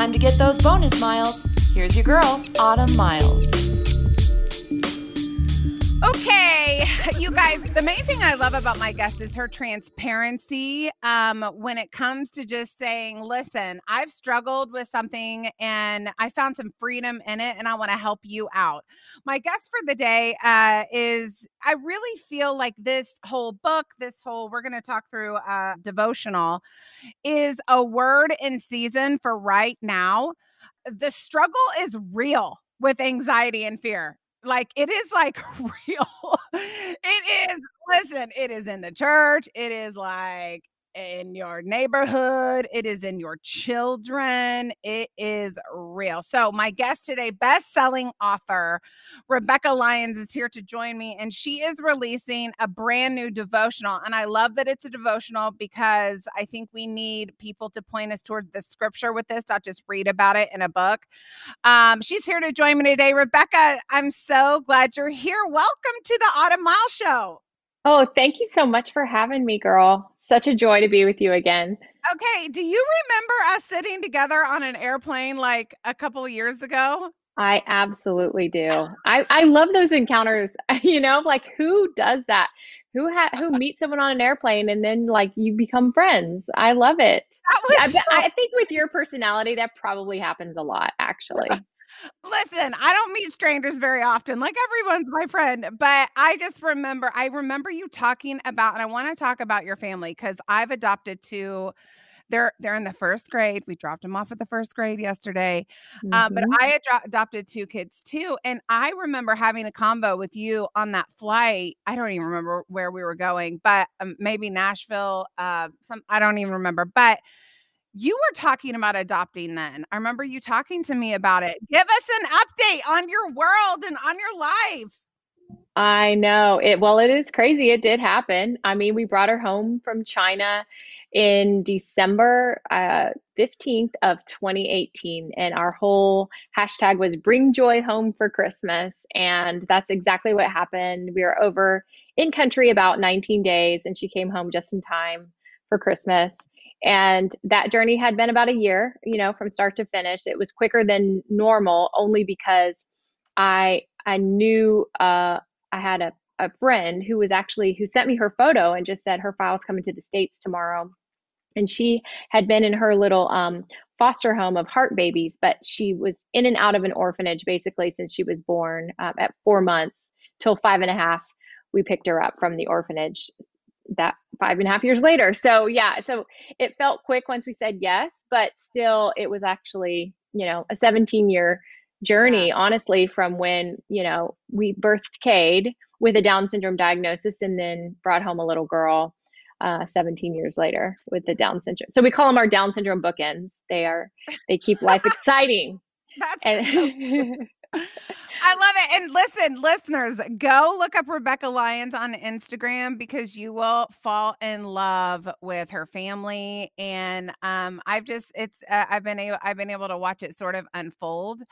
Time to get those bonus miles. Here's your girl, Autumn Miles. Okay, you guys, the main thing I love about my guest is her transparency um, when it comes to just saying, listen, I've struggled with something and I found some freedom in it and I want to help you out. My guest for the day uh, is, I really feel like this whole book, this whole, we're going to talk through uh, devotional, is a word in season for right now. The struggle is real with anxiety and fear like it is like real. it is, listen, it is in the church. It is like in your neighborhood, it is in your children. It is real. So, my guest today, best-selling author Rebekah Lyons is here to join me and she is releasing a brand new devotional. And I love that it's a devotional because I think we need people to point us toward the scripture with this, not just read about it in a book. Um, she's here to join me today. Rebekah, I'm so glad you're here. Welcome to the Autumn Mile Show. Oh, thank you so much for having me, girl. Such a joy to be with you again. Okay. Do you remember us sitting together on an airplane like a couple of years ago? I absolutely do. I, I love those encounters. You know, like who does that? Who ha- who meets someone on an airplane and then like you become friends? I love it. I, so- I think with your personality, that probably happens a lot, actually. Listen, I don't meet strangers very often. Like everyone's my friend, but I just remember I remember you talking about and I want to talk about your family cuz I've adopted two they're they're in the first grade. We dropped them off at the first grade yesterday. Mm-hmm. Uh, but I ad- adopted two kids too, and I remember having a combo with you on that flight. I don't even remember where we were going, but um, maybe Nashville. Uh, some I don't even remember, but you were talking about adopting then. I remember you talking to me about it. Give us an update on your world and on your life. I know it. Well, it is crazy. It did happen. I mean, we brought her home from China in December uh, 15th of 2018, and our whole hashtag was "Bring Joy Home for Christmas," and that's exactly what happened. We were over in country about 19 days, and she came home just in time for Christmas. And that journey had been about a year, you know, from start to finish. It was quicker than normal only because I I knew uh, I had a, a friend who was actually who sent me her photo and just said her file's coming to the states tomorrow. And she had been in her little um, foster home of heart babies, but she was in and out of an orphanage basically since she was born um, at four months till five and a half. We picked her up from the orphanage that five and a half years later. So yeah, so it felt quick once we said yes, but still it was actually, you know, a 17 year journey, yeah. honestly, from when, you know, we birthed Cade with a Down syndrome diagnosis and then brought home a little girl uh, 17 years later with the Down syndrome. So we call them our Down syndrome bookends. They are, they keep life exciting. That's and, I love it. And listen, listeners, go look up Rebekah Lyons on Instagram because you will fall in love with her family. And um, I've just it's uh, I've been able I've been able to watch it sort of unfold.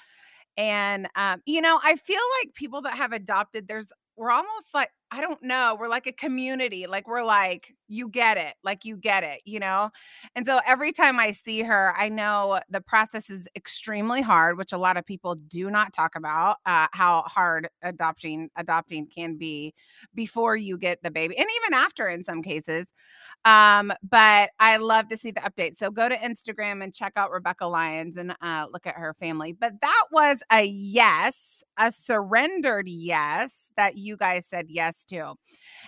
And um, you know, I feel like people that have adopted, there's we're almost like I don't know, we're like a community. Like we're like you get it. Like you get it, you know? And so every time I see her, I know the process is extremely hard, which a lot of people do not talk about uh, how hard adopting adopting can be before you get the baby and even after in some cases. Um, but I love to see the updates. So go to Instagram and check out Rebekah Lyons and uh, look at her family. But that was a yes, a surrendered yes that you guys said yes to.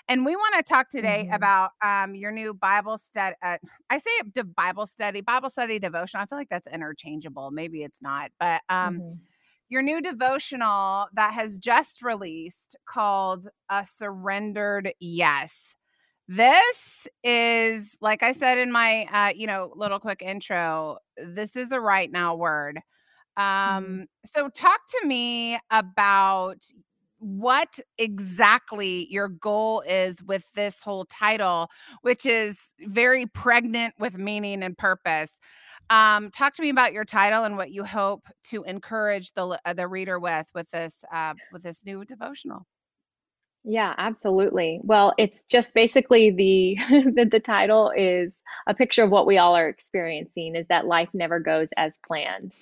And we want to talk today mm-hmm. about um, your new Bible study. Uh, I say Bible study, Bible study devotion. I feel like that's interchangeable. Maybe it's not, but um, mm-hmm your new devotional that has just released called A Surrendered Yes. This is, like I said in my, uh, you know, little quick intro, this is a right now word. Mm-hmm. Um, mm. So, talk to me about what exactly your goal is with this whole title, which is very pregnant with meaning and purpose. Um, talk to me about your title and what you hope to encourage the uh, the reader with with this uh, with this new devotional. Yeah, absolutely. Well, it's just basically the, the the title is a picture of what we all are experiencing is that life never goes as planned.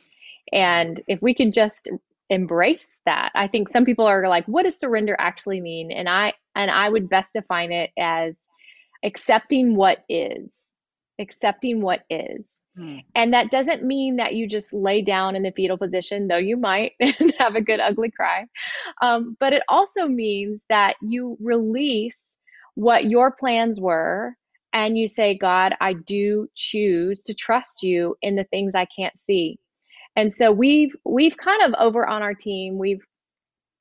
And if we can just embrace that, I think some people are like, what does surrender actually mean? And I and I would best define it as accepting what is, accepting what is. Hmm. And that doesn't mean that you just lay down in the fetal position, though you might have a good ugly cry. Um, but it also means that you release what your plans were and you say, God, I do choose to trust you in the things I can't see. And so we've we've kind of over on our team, we've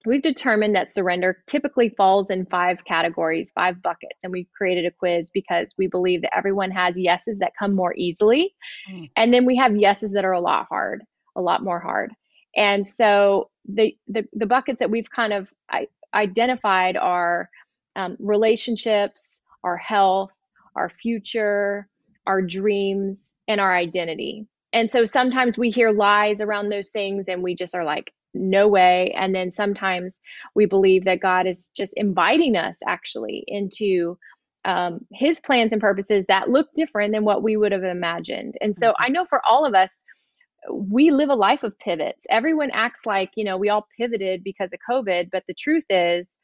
we've determined that surrender typically falls in five categories, five buckets, and we've created a quiz because we believe that everyone has yeses that come more easily, Mm. and then we have yeses that are a lot hard, a lot more hard. And so the the, the buckets that we've kind of identified are um, relationships, our health, our future, our dreams, and our identity. And so sometimes we hear lies around those things and we just are like, no way. And then sometimes we believe that God is just inviting us actually into um, his plans and purposes that look different than what we would have imagined. And so Mhm. I know for all of us, we live a life of pivots. Everyone acts like, you know, we all pivoted because of COVID, but the truth is,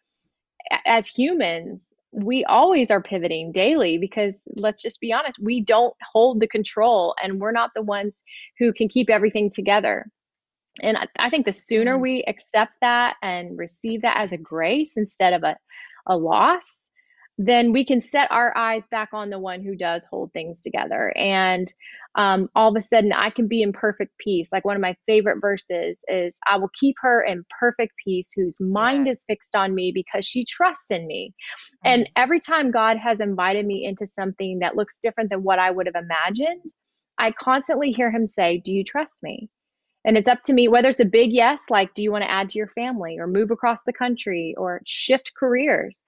as humans, we always are pivoting daily because let's just be honest, we don't hold the control and we're not the ones who can keep everything together. And I, I think the sooner Mm. we accept that and receive that as a grace instead of a, a loss, then we can set our eyes back on the one who does hold things together. And um, all of a sudden, I can be in perfect peace. Like one of my favorite verses is, I will keep her in perfect peace whose mind is fixed on me because she trusts in me. Mm. And every time God has invited me into something that looks different than what I would have imagined, I constantly hear him say, Do you trust me? And it's up to me whether it's a big yes, like, do you want to add to your family or move across the country or shift careers?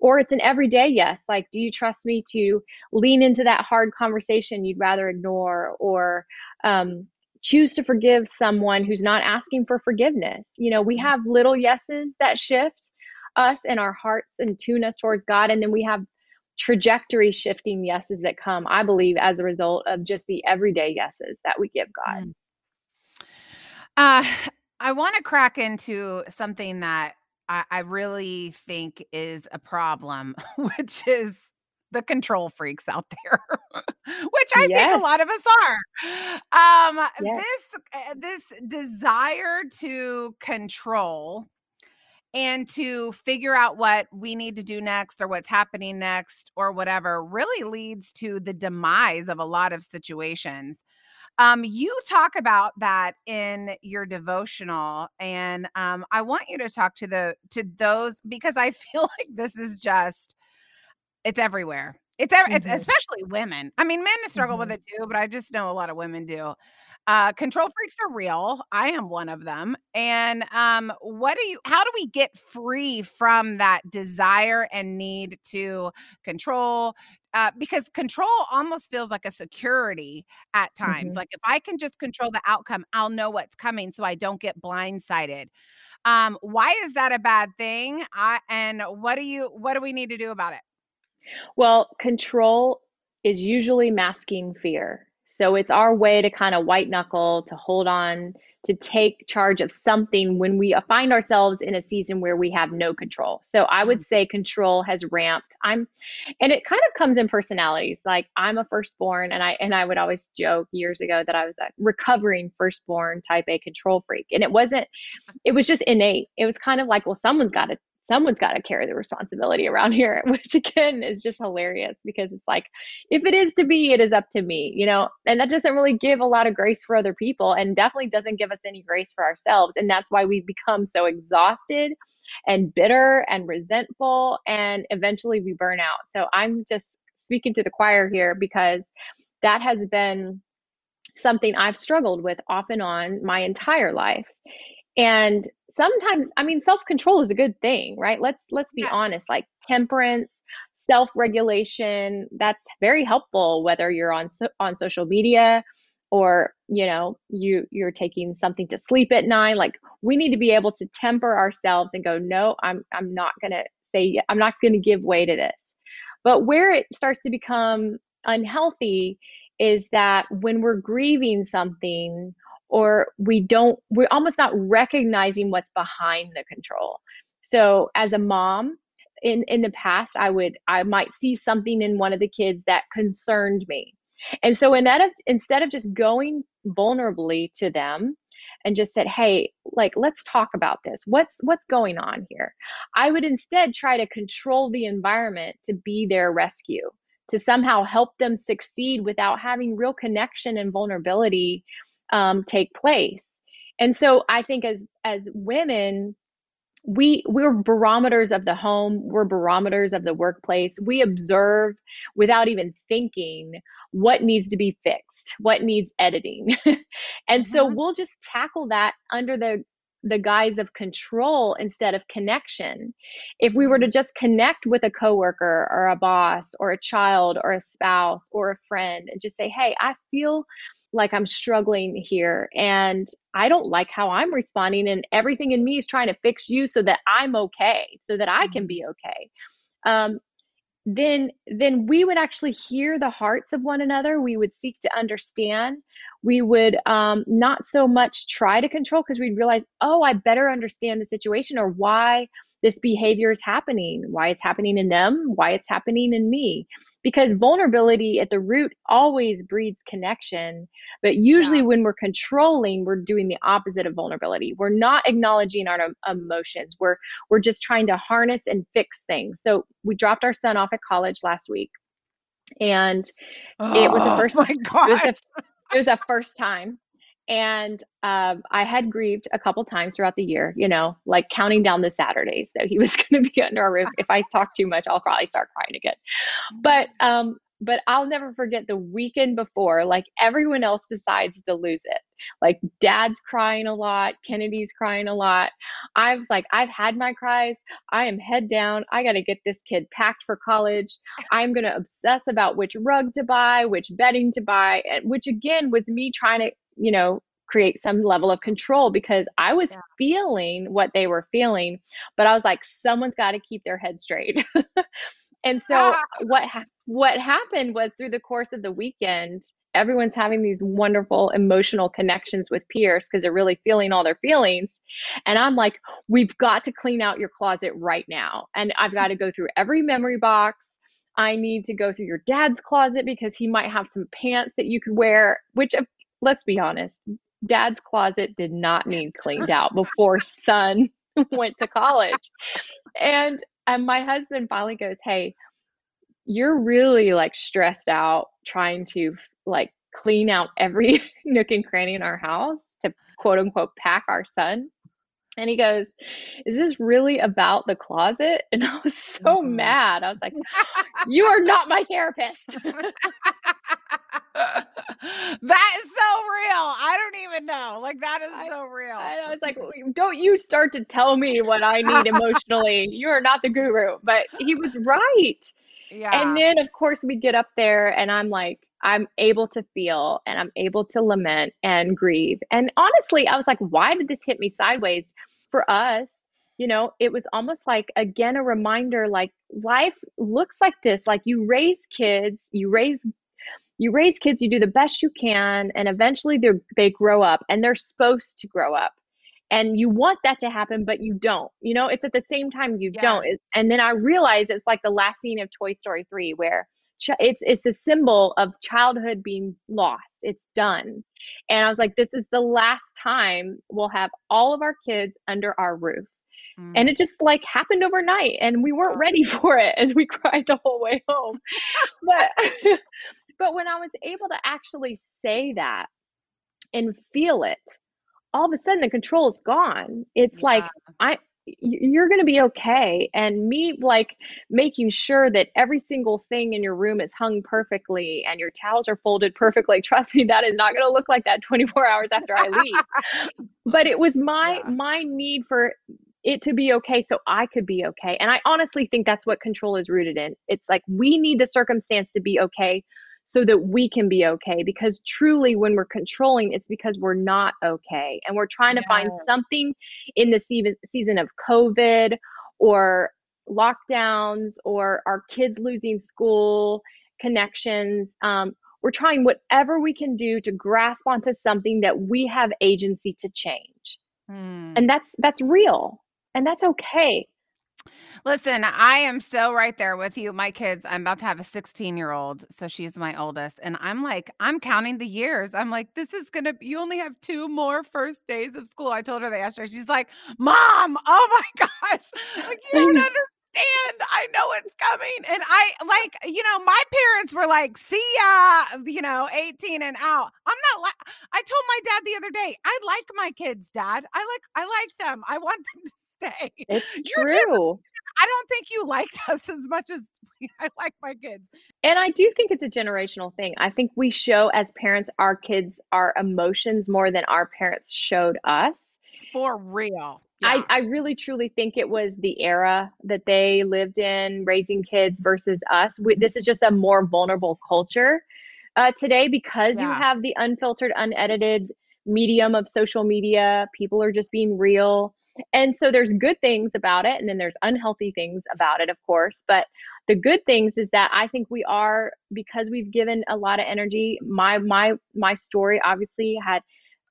Or it's an everyday yes, like, do you trust me to lean into that hard conversation you'd rather ignore or um, choose to forgive someone who's not asking for forgiveness? You know, we have little yeses that shift us and our hearts and tune us towards God. And then we have trajectory shifting yeses that come, I believe, as a result of just the everyday yeses that we give God. Mm. Uh, I want to crack into something that I, I really think is a problem, which is the control freaks out there, which I think a lot of us are. Um, Yes. this uh, this desire to control and to figure out what we need to do next or what's happening next or whatever really leads to the demise of a lot of situations. Um, you talk about that in your devotional, and um, I want you to talk to the to those because I feel like this is just it's everywhere. It's ev- it's Mhm. especially women. I mean, men struggle with Mhm. it too, but I just know a lot of women do. Uh, control freaks are real. I am one of them. And um, what do you? How do we get free from that desire and need to control? Uh, because control almost feels like a security at times. Mhm. Like if I can just control the outcome, I'll know what's coming, so I don't get blindsided. Um, why is that a bad thing? I, and what do you? What do we need to do about it? Well, control is usually masking fear. So it's our way to kind of white knuckle, to hold on, to take charge of something when we uh, find ourselves in a season where we have no control. So I would Mm, say control has ramped. I'm and it kind of comes in personalities. Like I'm a firstborn and I and I would always joke years ago that I was a recovering firstborn type A control freak. And it wasn't it was just innate. It was kind of like, well, someone's got to someone's got to carry the responsibility around here, which again is just hilarious because it's like if it is to be, it is up to me, you know. And that doesn't really give a lot of grace for other people and definitely doesn't give us any grace for ourselves. And that's why we become so exhausted and bitter and resentful and eventually we burn out. So I'm just speaking to the choir here because that has been something I've struggled with off and on my entire life. And sometimes, I mean, self-control is a good thing, right? Let's let's be Yes. honest. Like temperance, self-regulation, that's very helpful whether you're on so, on social media or, you know, you you're taking something to sleep at night. Like we need to be able to temper ourselves and go, "No, I'm I'm not going to say, I'm not going to give way to this. But where it starts to become unhealthy is that when we're grieving something or we don't, we're almost not recognizing what's behind the control. So as a mom, in in the past i would i might see something in one of the kids that concerned me. And so instead of instead of just going vulnerably to them and just said hey like let's talk about this. What's what's going on here? I would instead try to control the environment to be their rescue to somehow help them succeed without having real connection and vulnerability um, take place. And so i think as as women we we're barometers of the home we're barometers of the workplace. We observe without even thinking what needs to be fixed what needs editing. And so mm-hmm. we'll just tackle that under the the guise of control instead of connection. If we were to just connect with a coworker or a boss or a child or a spouse or a friend and just say hey i feel like I'm struggling here and I don't like how I'm responding and everything in me is trying to fix you so that I'm okay, so that I can mm-hmm. be okay. Um, then then we would actually hear the hearts of one another we would seek to understand we would um, not so much try to control because we'd realize oh i better understand the situation or why this behavior is happening why it's happening in them why it's happening in me because vulnerability at the root always breeds connection but usually yeah. when we're controlling we're doing the opposite of vulnerability we're not acknowledging our emotions we're we're just trying to harness and fix things so we dropped our son off at college last week and oh, it was the first my God. It was, a, it was a first time and um, I had grieved a couple times throughout the year, you know, like counting down the Saturdays that he was going to be under our roof. If I talk too much, I'll probably start crying again. But um, but I'll never forget the weekend before, like everyone else decides to lose it. Like dad's crying a lot, Kennedy's crying a lot. I was like, I've had my cries. I am head down. I got to get this kid packed for college. I'm going to obsess about which rug to buy, which bedding to buy, and which again was me trying to you know, create some level of control because I was yeah. feeling what they were feeling, but I was like, someone's got to keep their head straight. and so ah. what ha- what happened was through the course of the weekend, everyone's having these wonderful emotional connections with Pierce because they're really feeling all their feelings. And I'm like, we've got to clean out your closet right now. And I've got to go through every memory box. I need to go through your dad's closet because he might have some pants that you could wear, which of let's be honest, dad's closet did not need cleaned out before son went to college. And and my husband finally goes, "Hey, you're really like stressed out trying to like clean out every nook and cranny in our house to quote unquote pack our son." And he goes, Is this really about the closet? And I was so mm-hmm. mad. I was like, You are not my therapist. that is so real. I don't even know. Like that is I, so real. I was like, don't you start to tell me what I need emotionally. you are not the guru. But he was right. Yeah. And then of course we get up there and I'm like, I'm able to feel and I'm able to lament and grieve. And honestly, I was like, why did this hit me sideways? For us, you know, it was almost like, again, a reminder like life looks like this. Like you raise kids, you raise you raise kids, you do the best you can, and eventually they they grow up and they're supposed to grow up. And you want that to happen, but you don't. You know, it's at the same time you yes. don't. and then I realized it's like the last scene of Toy Story 3 where it's it's a symbol of childhood being lost. It's done. And I was like, this is the last time we'll have all of our kids under our roof. Mm. And it just like happened overnight and we weren't ready for it and we cried the whole way home. but but when I was able to actually say that and feel it, all of a sudden the control is gone. It's yeah. like I you're going to be okay and me like making sure that every single thing in your room is hung perfectly and your towels are folded perfectly trust me that is not going to look like that 24 hours after i leave but it was my yeah. my need for it to be okay so i could be okay and i honestly think that's what control is rooted in it's like we need the circumstance to be okay so that we can be okay. Because truly, when we're controlling, it's because we're not okay. And we're trying to yes. find something in the season of COVID or lockdowns or our kids losing school connections. Um, we're trying whatever we can do to grasp onto something that we have agency to change. Hmm. And that's that's real. And that's okay. Listen, I am so right there with you. My kids, I'm about to have a 16 year old. So she's my oldest. And I'm like, I'm counting the years. I'm like, this is going to, you only have two more first days of school. I told her that yesterday. She's like, Mom, oh my gosh. Like, you don't understand. I know it's coming. And I like, you know, my parents were like, see ya, you know, 18 and out. I'm not like, I told my dad the other day, I like my kids, dad. I like, I like them. I want them to stay. It's You're true. Just, I don't think you liked us as much as I like my kids. And I do think it's a generational thing. I think we show as parents our kids our emotions more than our parents showed us. For real. Yeah. I, I really truly think it was the era that they lived in, raising kids versus us. We, this is just a more vulnerable culture uh, today because yeah. you have the unfiltered, unedited medium of social media. People are just being real. And so there's good things about it, and then there's unhealthy things about it, of course. But the good things is that I think we are because we've given a lot of energy. My my my story obviously had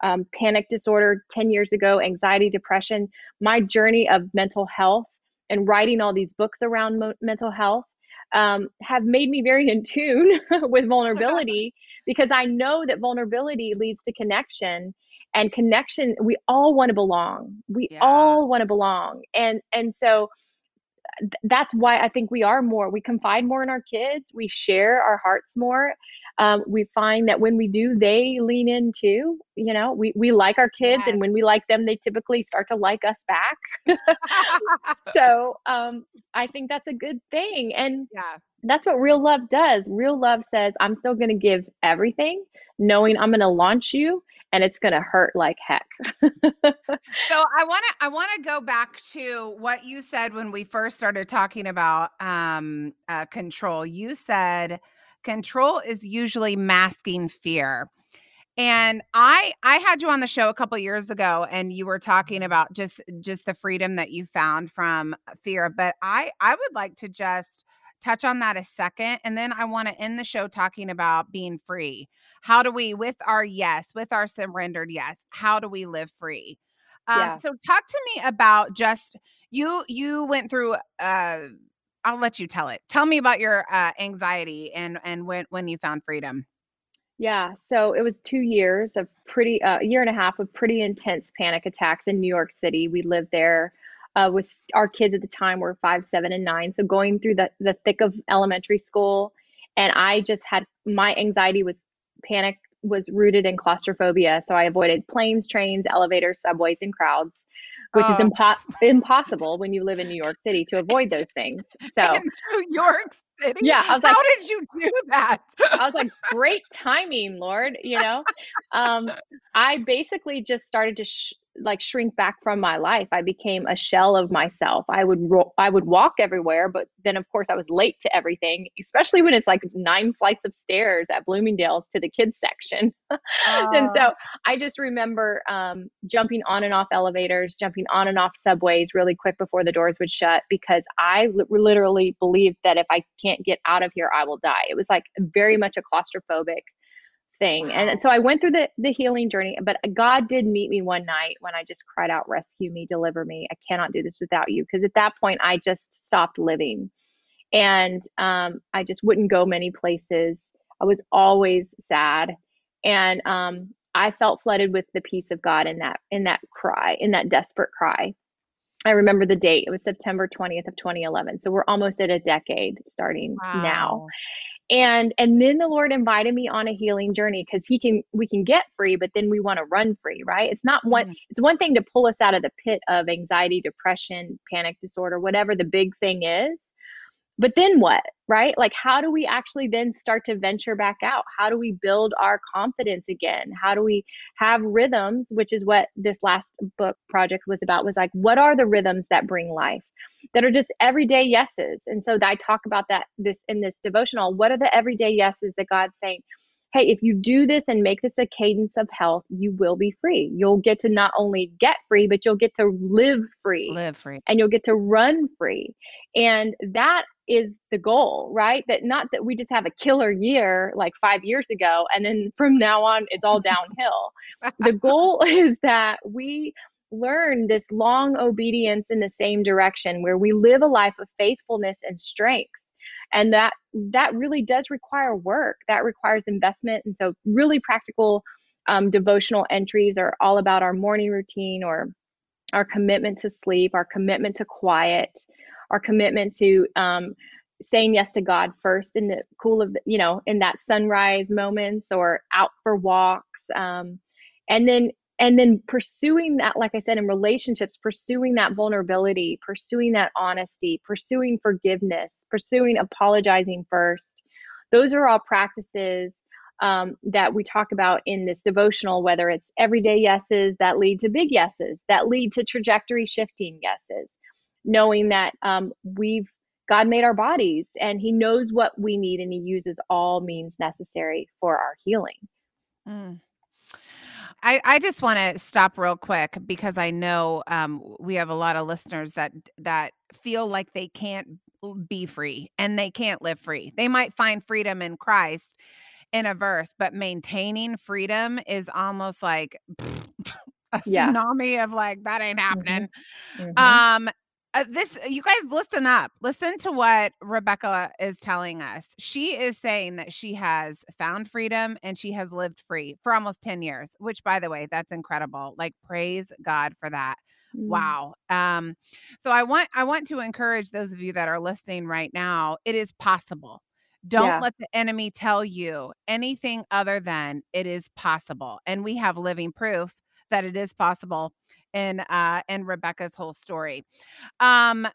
um, panic disorder 10 years ago, anxiety, depression. My journey of mental health and writing all these books around mo- mental health um, have made me very in tune with vulnerability because I know that vulnerability leads to connection and connection we all want to belong. We yeah. all want to belong. And and so that's why i think we are more we confide more in our kids we share our hearts more. Um, we find that when we do they lean in too you know? We, we like our kids yes. and when we like them they typically start to like us back. So um, i think that's a good thing and yeah. that's what real love does. Real love says i'm still going to give everything knowing i'm going to launch you and it's going to hurt like heck. so I want to I want to go back to what you said when we first started talking about um, uh, control. You said control is usually masking fear. And I I had you on the show a couple years ago and you were talking about just just the freedom that you found from fear, but I I would like to just touch on that a second and then I want to end the show talking about being free how do we with our yes with our surrendered yes how do we live free? Um, yeah. so talk to me about just you you went through uh i'll let you tell it. Tell me about your uh, anxiety and and when when you found freedom. Yeah so it was two years of pretty uh, a year and a half of pretty intense panic attacks in new york city. We lived there uh, with our kids at the time were five seven and nine so going through the, the thick of elementary school and i just had my anxiety was panic was rooted in claustrophobia. So I avoided planes, trains, elevators, subways, and crowds, which oh. is impo- impossible when you live in New York City to avoid those things. So in New York Yeah, I was like, how did you do that? I was like, great timing, Lord. You know, um, I basically just started to sh- like shrink back from my life. I became a shell of myself. I would ro- I would walk everywhere, but then of course I was late to everything, especially when it's like nine flights of stairs at Bloomingdale's to the kids section. Uh. and so ah. I just remember um, jumping on and off elevators, jumping on and off subways really quick before the doors would shut because I li- literally believed that if I can't get out of here, I will die. It was like very much a claustrophobic thing. Wow. And so I went through the the healing journey, but God did meet me one night when I just cried out, "Rescue me, deliver me. I cannot do this without you." Because at that point I just stopped living. And um, I just wouldn't go many places. I was always sad. And um, I felt flooded with the peace of God in that in that cry, in that desperate cry. I remember the date. It was September 20th of 2011. So we're almost at a decade starting wow. now and and then the lord invited me on a healing journey because he can we can get free but then we want to run free right it's not one mm-hmm. it's one thing to pull us out of the pit of anxiety depression panic disorder whatever the big thing is but then what right like how do we actually then start to venture back out how do we build our confidence again how do we have rhythms which is what this last book project was about was like what are the rhythms that bring life that are just everyday yeses and so i talk about that this in this devotional what are the everyday yeses that god's saying hey, if you do this and make this a cadence of health, you will be free. You'll get to not only get free, but you'll get to live free. Live free. And you'll get to run free. And that is the goal, right? That not that we just have a killer year like five years ago, and then from now on, it's all downhill. the goal is that we learn this long obedience in the same direction where we live a life of faithfulness and strength and that that really does require work that requires investment and so really practical um, devotional entries are all about our morning routine or our commitment to sleep our commitment to quiet our commitment to um, saying yes to god first in the cool of the, you know in that sunrise moments or out for walks um, and then and then pursuing that like i said in relationships pursuing that vulnerability pursuing that honesty pursuing forgiveness pursuing apologizing first. Those are all practices um, that we talk about in this devotional whether it's everyday yeses that lead to big yeses that lead to trajectory shifting yeses knowing that um, we've god made our bodies and he knows what we need and he uses all means necessary for our healing mm. I, I just want to stop real quick because I know um, we have a lot of listeners that that feel like they can't be free and they can't live free. They might find freedom in Christ in a verse, but maintaining freedom is almost like a Yeah. tsunami of like that ain't Mhm. happening. Mhm. Um, uh, this you guys listen up. Listen to what Rebekah is telling us. She is saying that she has found freedom and she has lived free for almost 10 years, which by the way, that's incredible. Like praise God for that. Mm. Wow. Um so I want I want to encourage those of you that are listening right now, it is possible. Don't Yeah. let the enemy tell you anything other than it is possible. And we have living proof that it is possible in uh in Rebekah's whole story. Um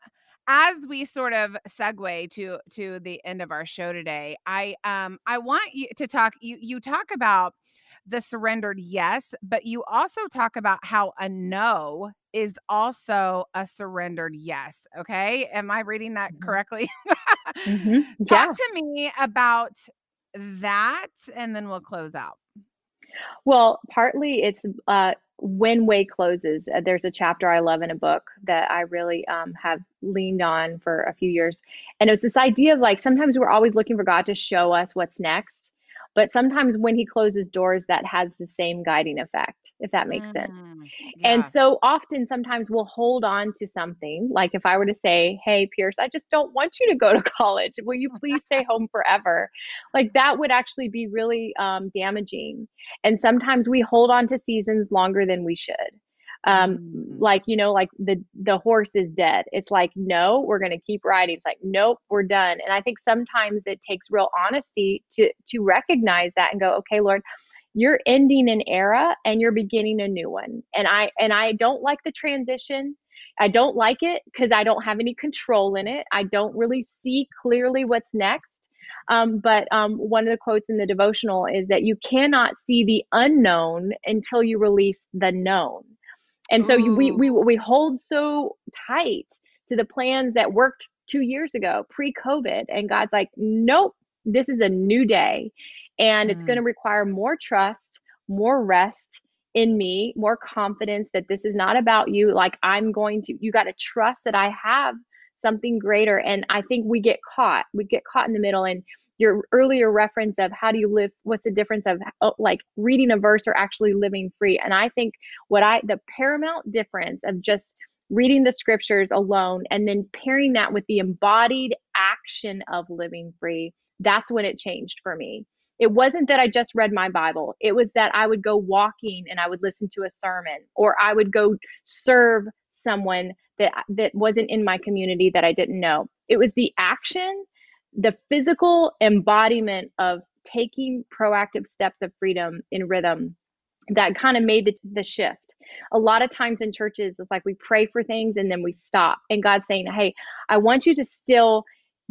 as we sort of segue to to the end of our show today, I um I want you to talk you you talk about the surrendered yes, but you also talk about how a no is also a surrendered yes. Okay. Am I reading that Mhm. correctly? Mhm. Talk to me about that and then we'll close out. Well, partly it's uh, when way closes. Uh, there's a chapter I love in a book that I really um, have leaned on for a few years. And it was this idea of like sometimes we're always looking for God to show us what's next. But sometimes when he closes doors, that has the same guiding effect, if that makes sense. Mm, And so often, sometimes we'll hold on to something. Like if I were to say, Hey, Pierce, I just don't want you to go to college. Will you please stay home forever? Like that would actually be really um, damaging. And sometimes we hold on to seasons longer than we should. Um, Mm. like, you know, like the, the horse is dead. It's like, no, we're going to keep riding. It's like, nope, we're done. And I think sometimes it takes real honesty to, to recognize that and go, okay, Lord, you're ending an era and you're beginning a new one and i and i don't like the transition i don't like it because i don't have any control in it i don't really see clearly what's next um, but um, one of the quotes in the devotional is that you cannot see the unknown until you release the known and so you, we, we we hold so tight to the plans that worked two years ago pre-covid and god's like nope this is a new day. And it's Mm. going to require more trust more rest in me more confidence that this is not about you. Like i'm going to you got to trust that i have something greater and i think we get caught we get caught in the middle and your earlier reference of how do you live what's the difference of oh, like reading a verse or actually living free and i think what i the paramount difference of just reading the scriptures alone and then pairing that with the embodied action of living free that's when it changed for me it wasn't that I just read my Bible. It was that I would go walking and I would listen to a sermon or I would go serve someone that that wasn't in my community that I didn't know. It was the action, the physical embodiment of taking proactive steps of freedom in rhythm that kind of made the, the shift. A lot of times in churches, it's like we pray for things and then we stop. And God's saying, Hey, I want you to still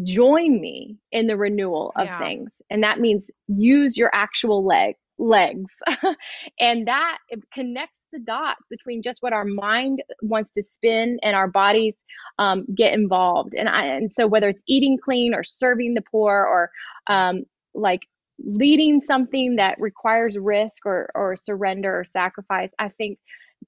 join me in the renewal of Yeah. things. And that means use your actual leg legs. and that connects the dots between just what our mind wants to spin and our bodies um, get involved. And I, and so whether it's eating clean or serving the poor or um, like leading something that requires risk or, or surrender or sacrifice, I think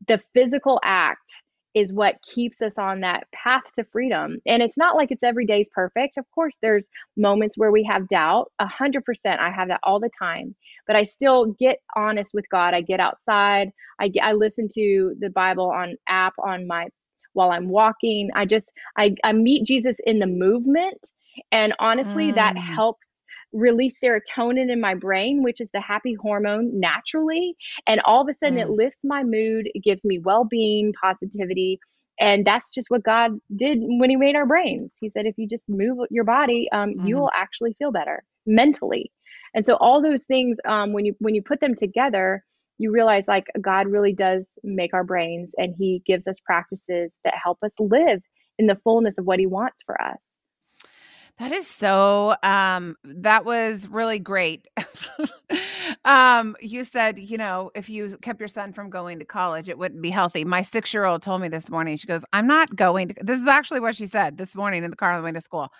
the physical act is what keeps us on that path to freedom. And it's not like it's every day's perfect. Of course, there's moments where we have doubt. A hundred percent, I have that all the time. But I still get honest with God. I get outside. I get, I listen to the Bible on app on my while I'm walking. I just I I meet Jesus in the movement, and honestly, mm. that helps release serotonin in my brain, which is the happy hormone naturally. And all of a sudden, mm. it lifts my mood, it gives me well being, positivity. And that's just what God did when He made our brains. He said, if you just move your body, um, mm. you mm-hmm. will actually feel better mentally. And so, all those things, um, when you when you put them together, you realize like God really does make our brains, and He gives us practices that help us live in the fullness of what He wants for us. That is so um that was really great. um you said, you know, if you kept your son from going to college, it wouldn't be healthy. My 6-year-old told me this morning. She goes, "I'm not going to This is actually what she said this morning in the car on the way to school.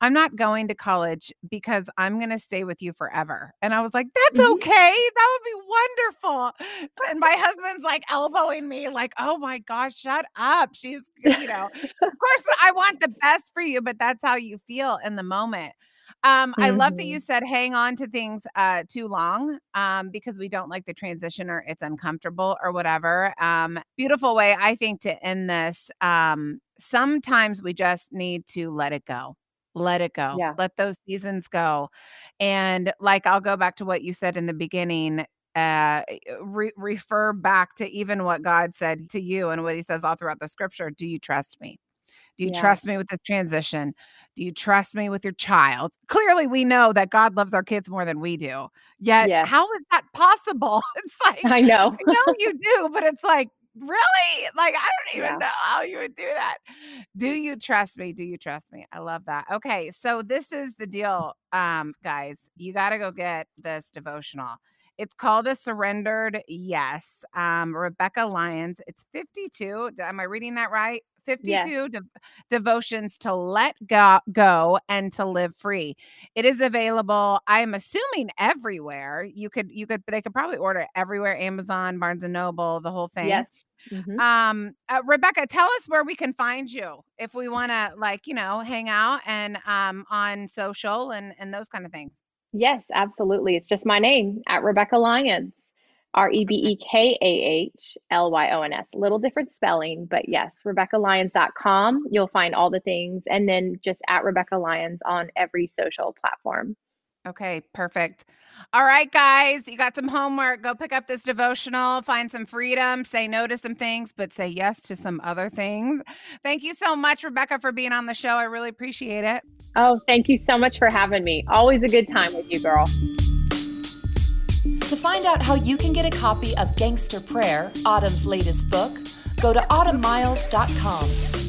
I'm not going to college because I'm going to stay with you forever. And I was like, that's mm-hmm. okay. That would be wonderful. And my husband's like elbowing me, like, oh my gosh, shut up. She's, you know, of course, I want the best for you, but that's how you feel in the moment. Um, mm-hmm. I love that you mm-hmm. said hang on to things uh, too long um, because we don't like the transition or it's uncomfortable or whatever. Um, beautiful way, I think, to end this. Um, sometimes we just need to let it go let it go. Yeah. Let those seasons go. And like I'll go back to what you said in the beginning uh re- refer back to even what God said to you and what he says all throughout the scripture. Do you trust me? Do you yeah. trust me with this transition? Do you trust me with your child? Clearly, we know that God loves our kids more than we do. Yet, yes. how is that possible? It's like, I know. I know you do, but it's like, really? Like, I don't even yeah. know how you would do that. Do you trust me? Do you trust me? I love that. Okay. So this is the deal, um, guys. You got to go get this devotional. It's called a surrendered yes. Um, Rebekah Lyons. It's 52. Am I reading that right? 52 de- devotions to let go, go and to live free. It is available, I'm assuming everywhere. You could you could they could probably order everywhere Amazon, Barnes and Noble, the whole thing. Yes. Mm-hmm. Um uh, Rebekah, tell us where we can find you if we want to like, you know, hang out and um on social and and those kind of things. Yes, absolutely. It's just my name at Rebekah Lyons. R E B E K A H L Y O N S. Little different spelling, but yes, RebekahLyons.com. You'll find all the things. And then just at Rebekah Lyons on every social platform. Okay, perfect. All right, guys, you got some homework. Go pick up this devotional, find some freedom, say no to some things, but say yes to some other things. Thank you so much, Rebekah, for being on the show. I really appreciate it. Oh, thank you so much for having me. Always a good time with you, girl. To find out how you can get a copy of Gangster Prayer, Autumn's latest book, go to autumnmiles.com.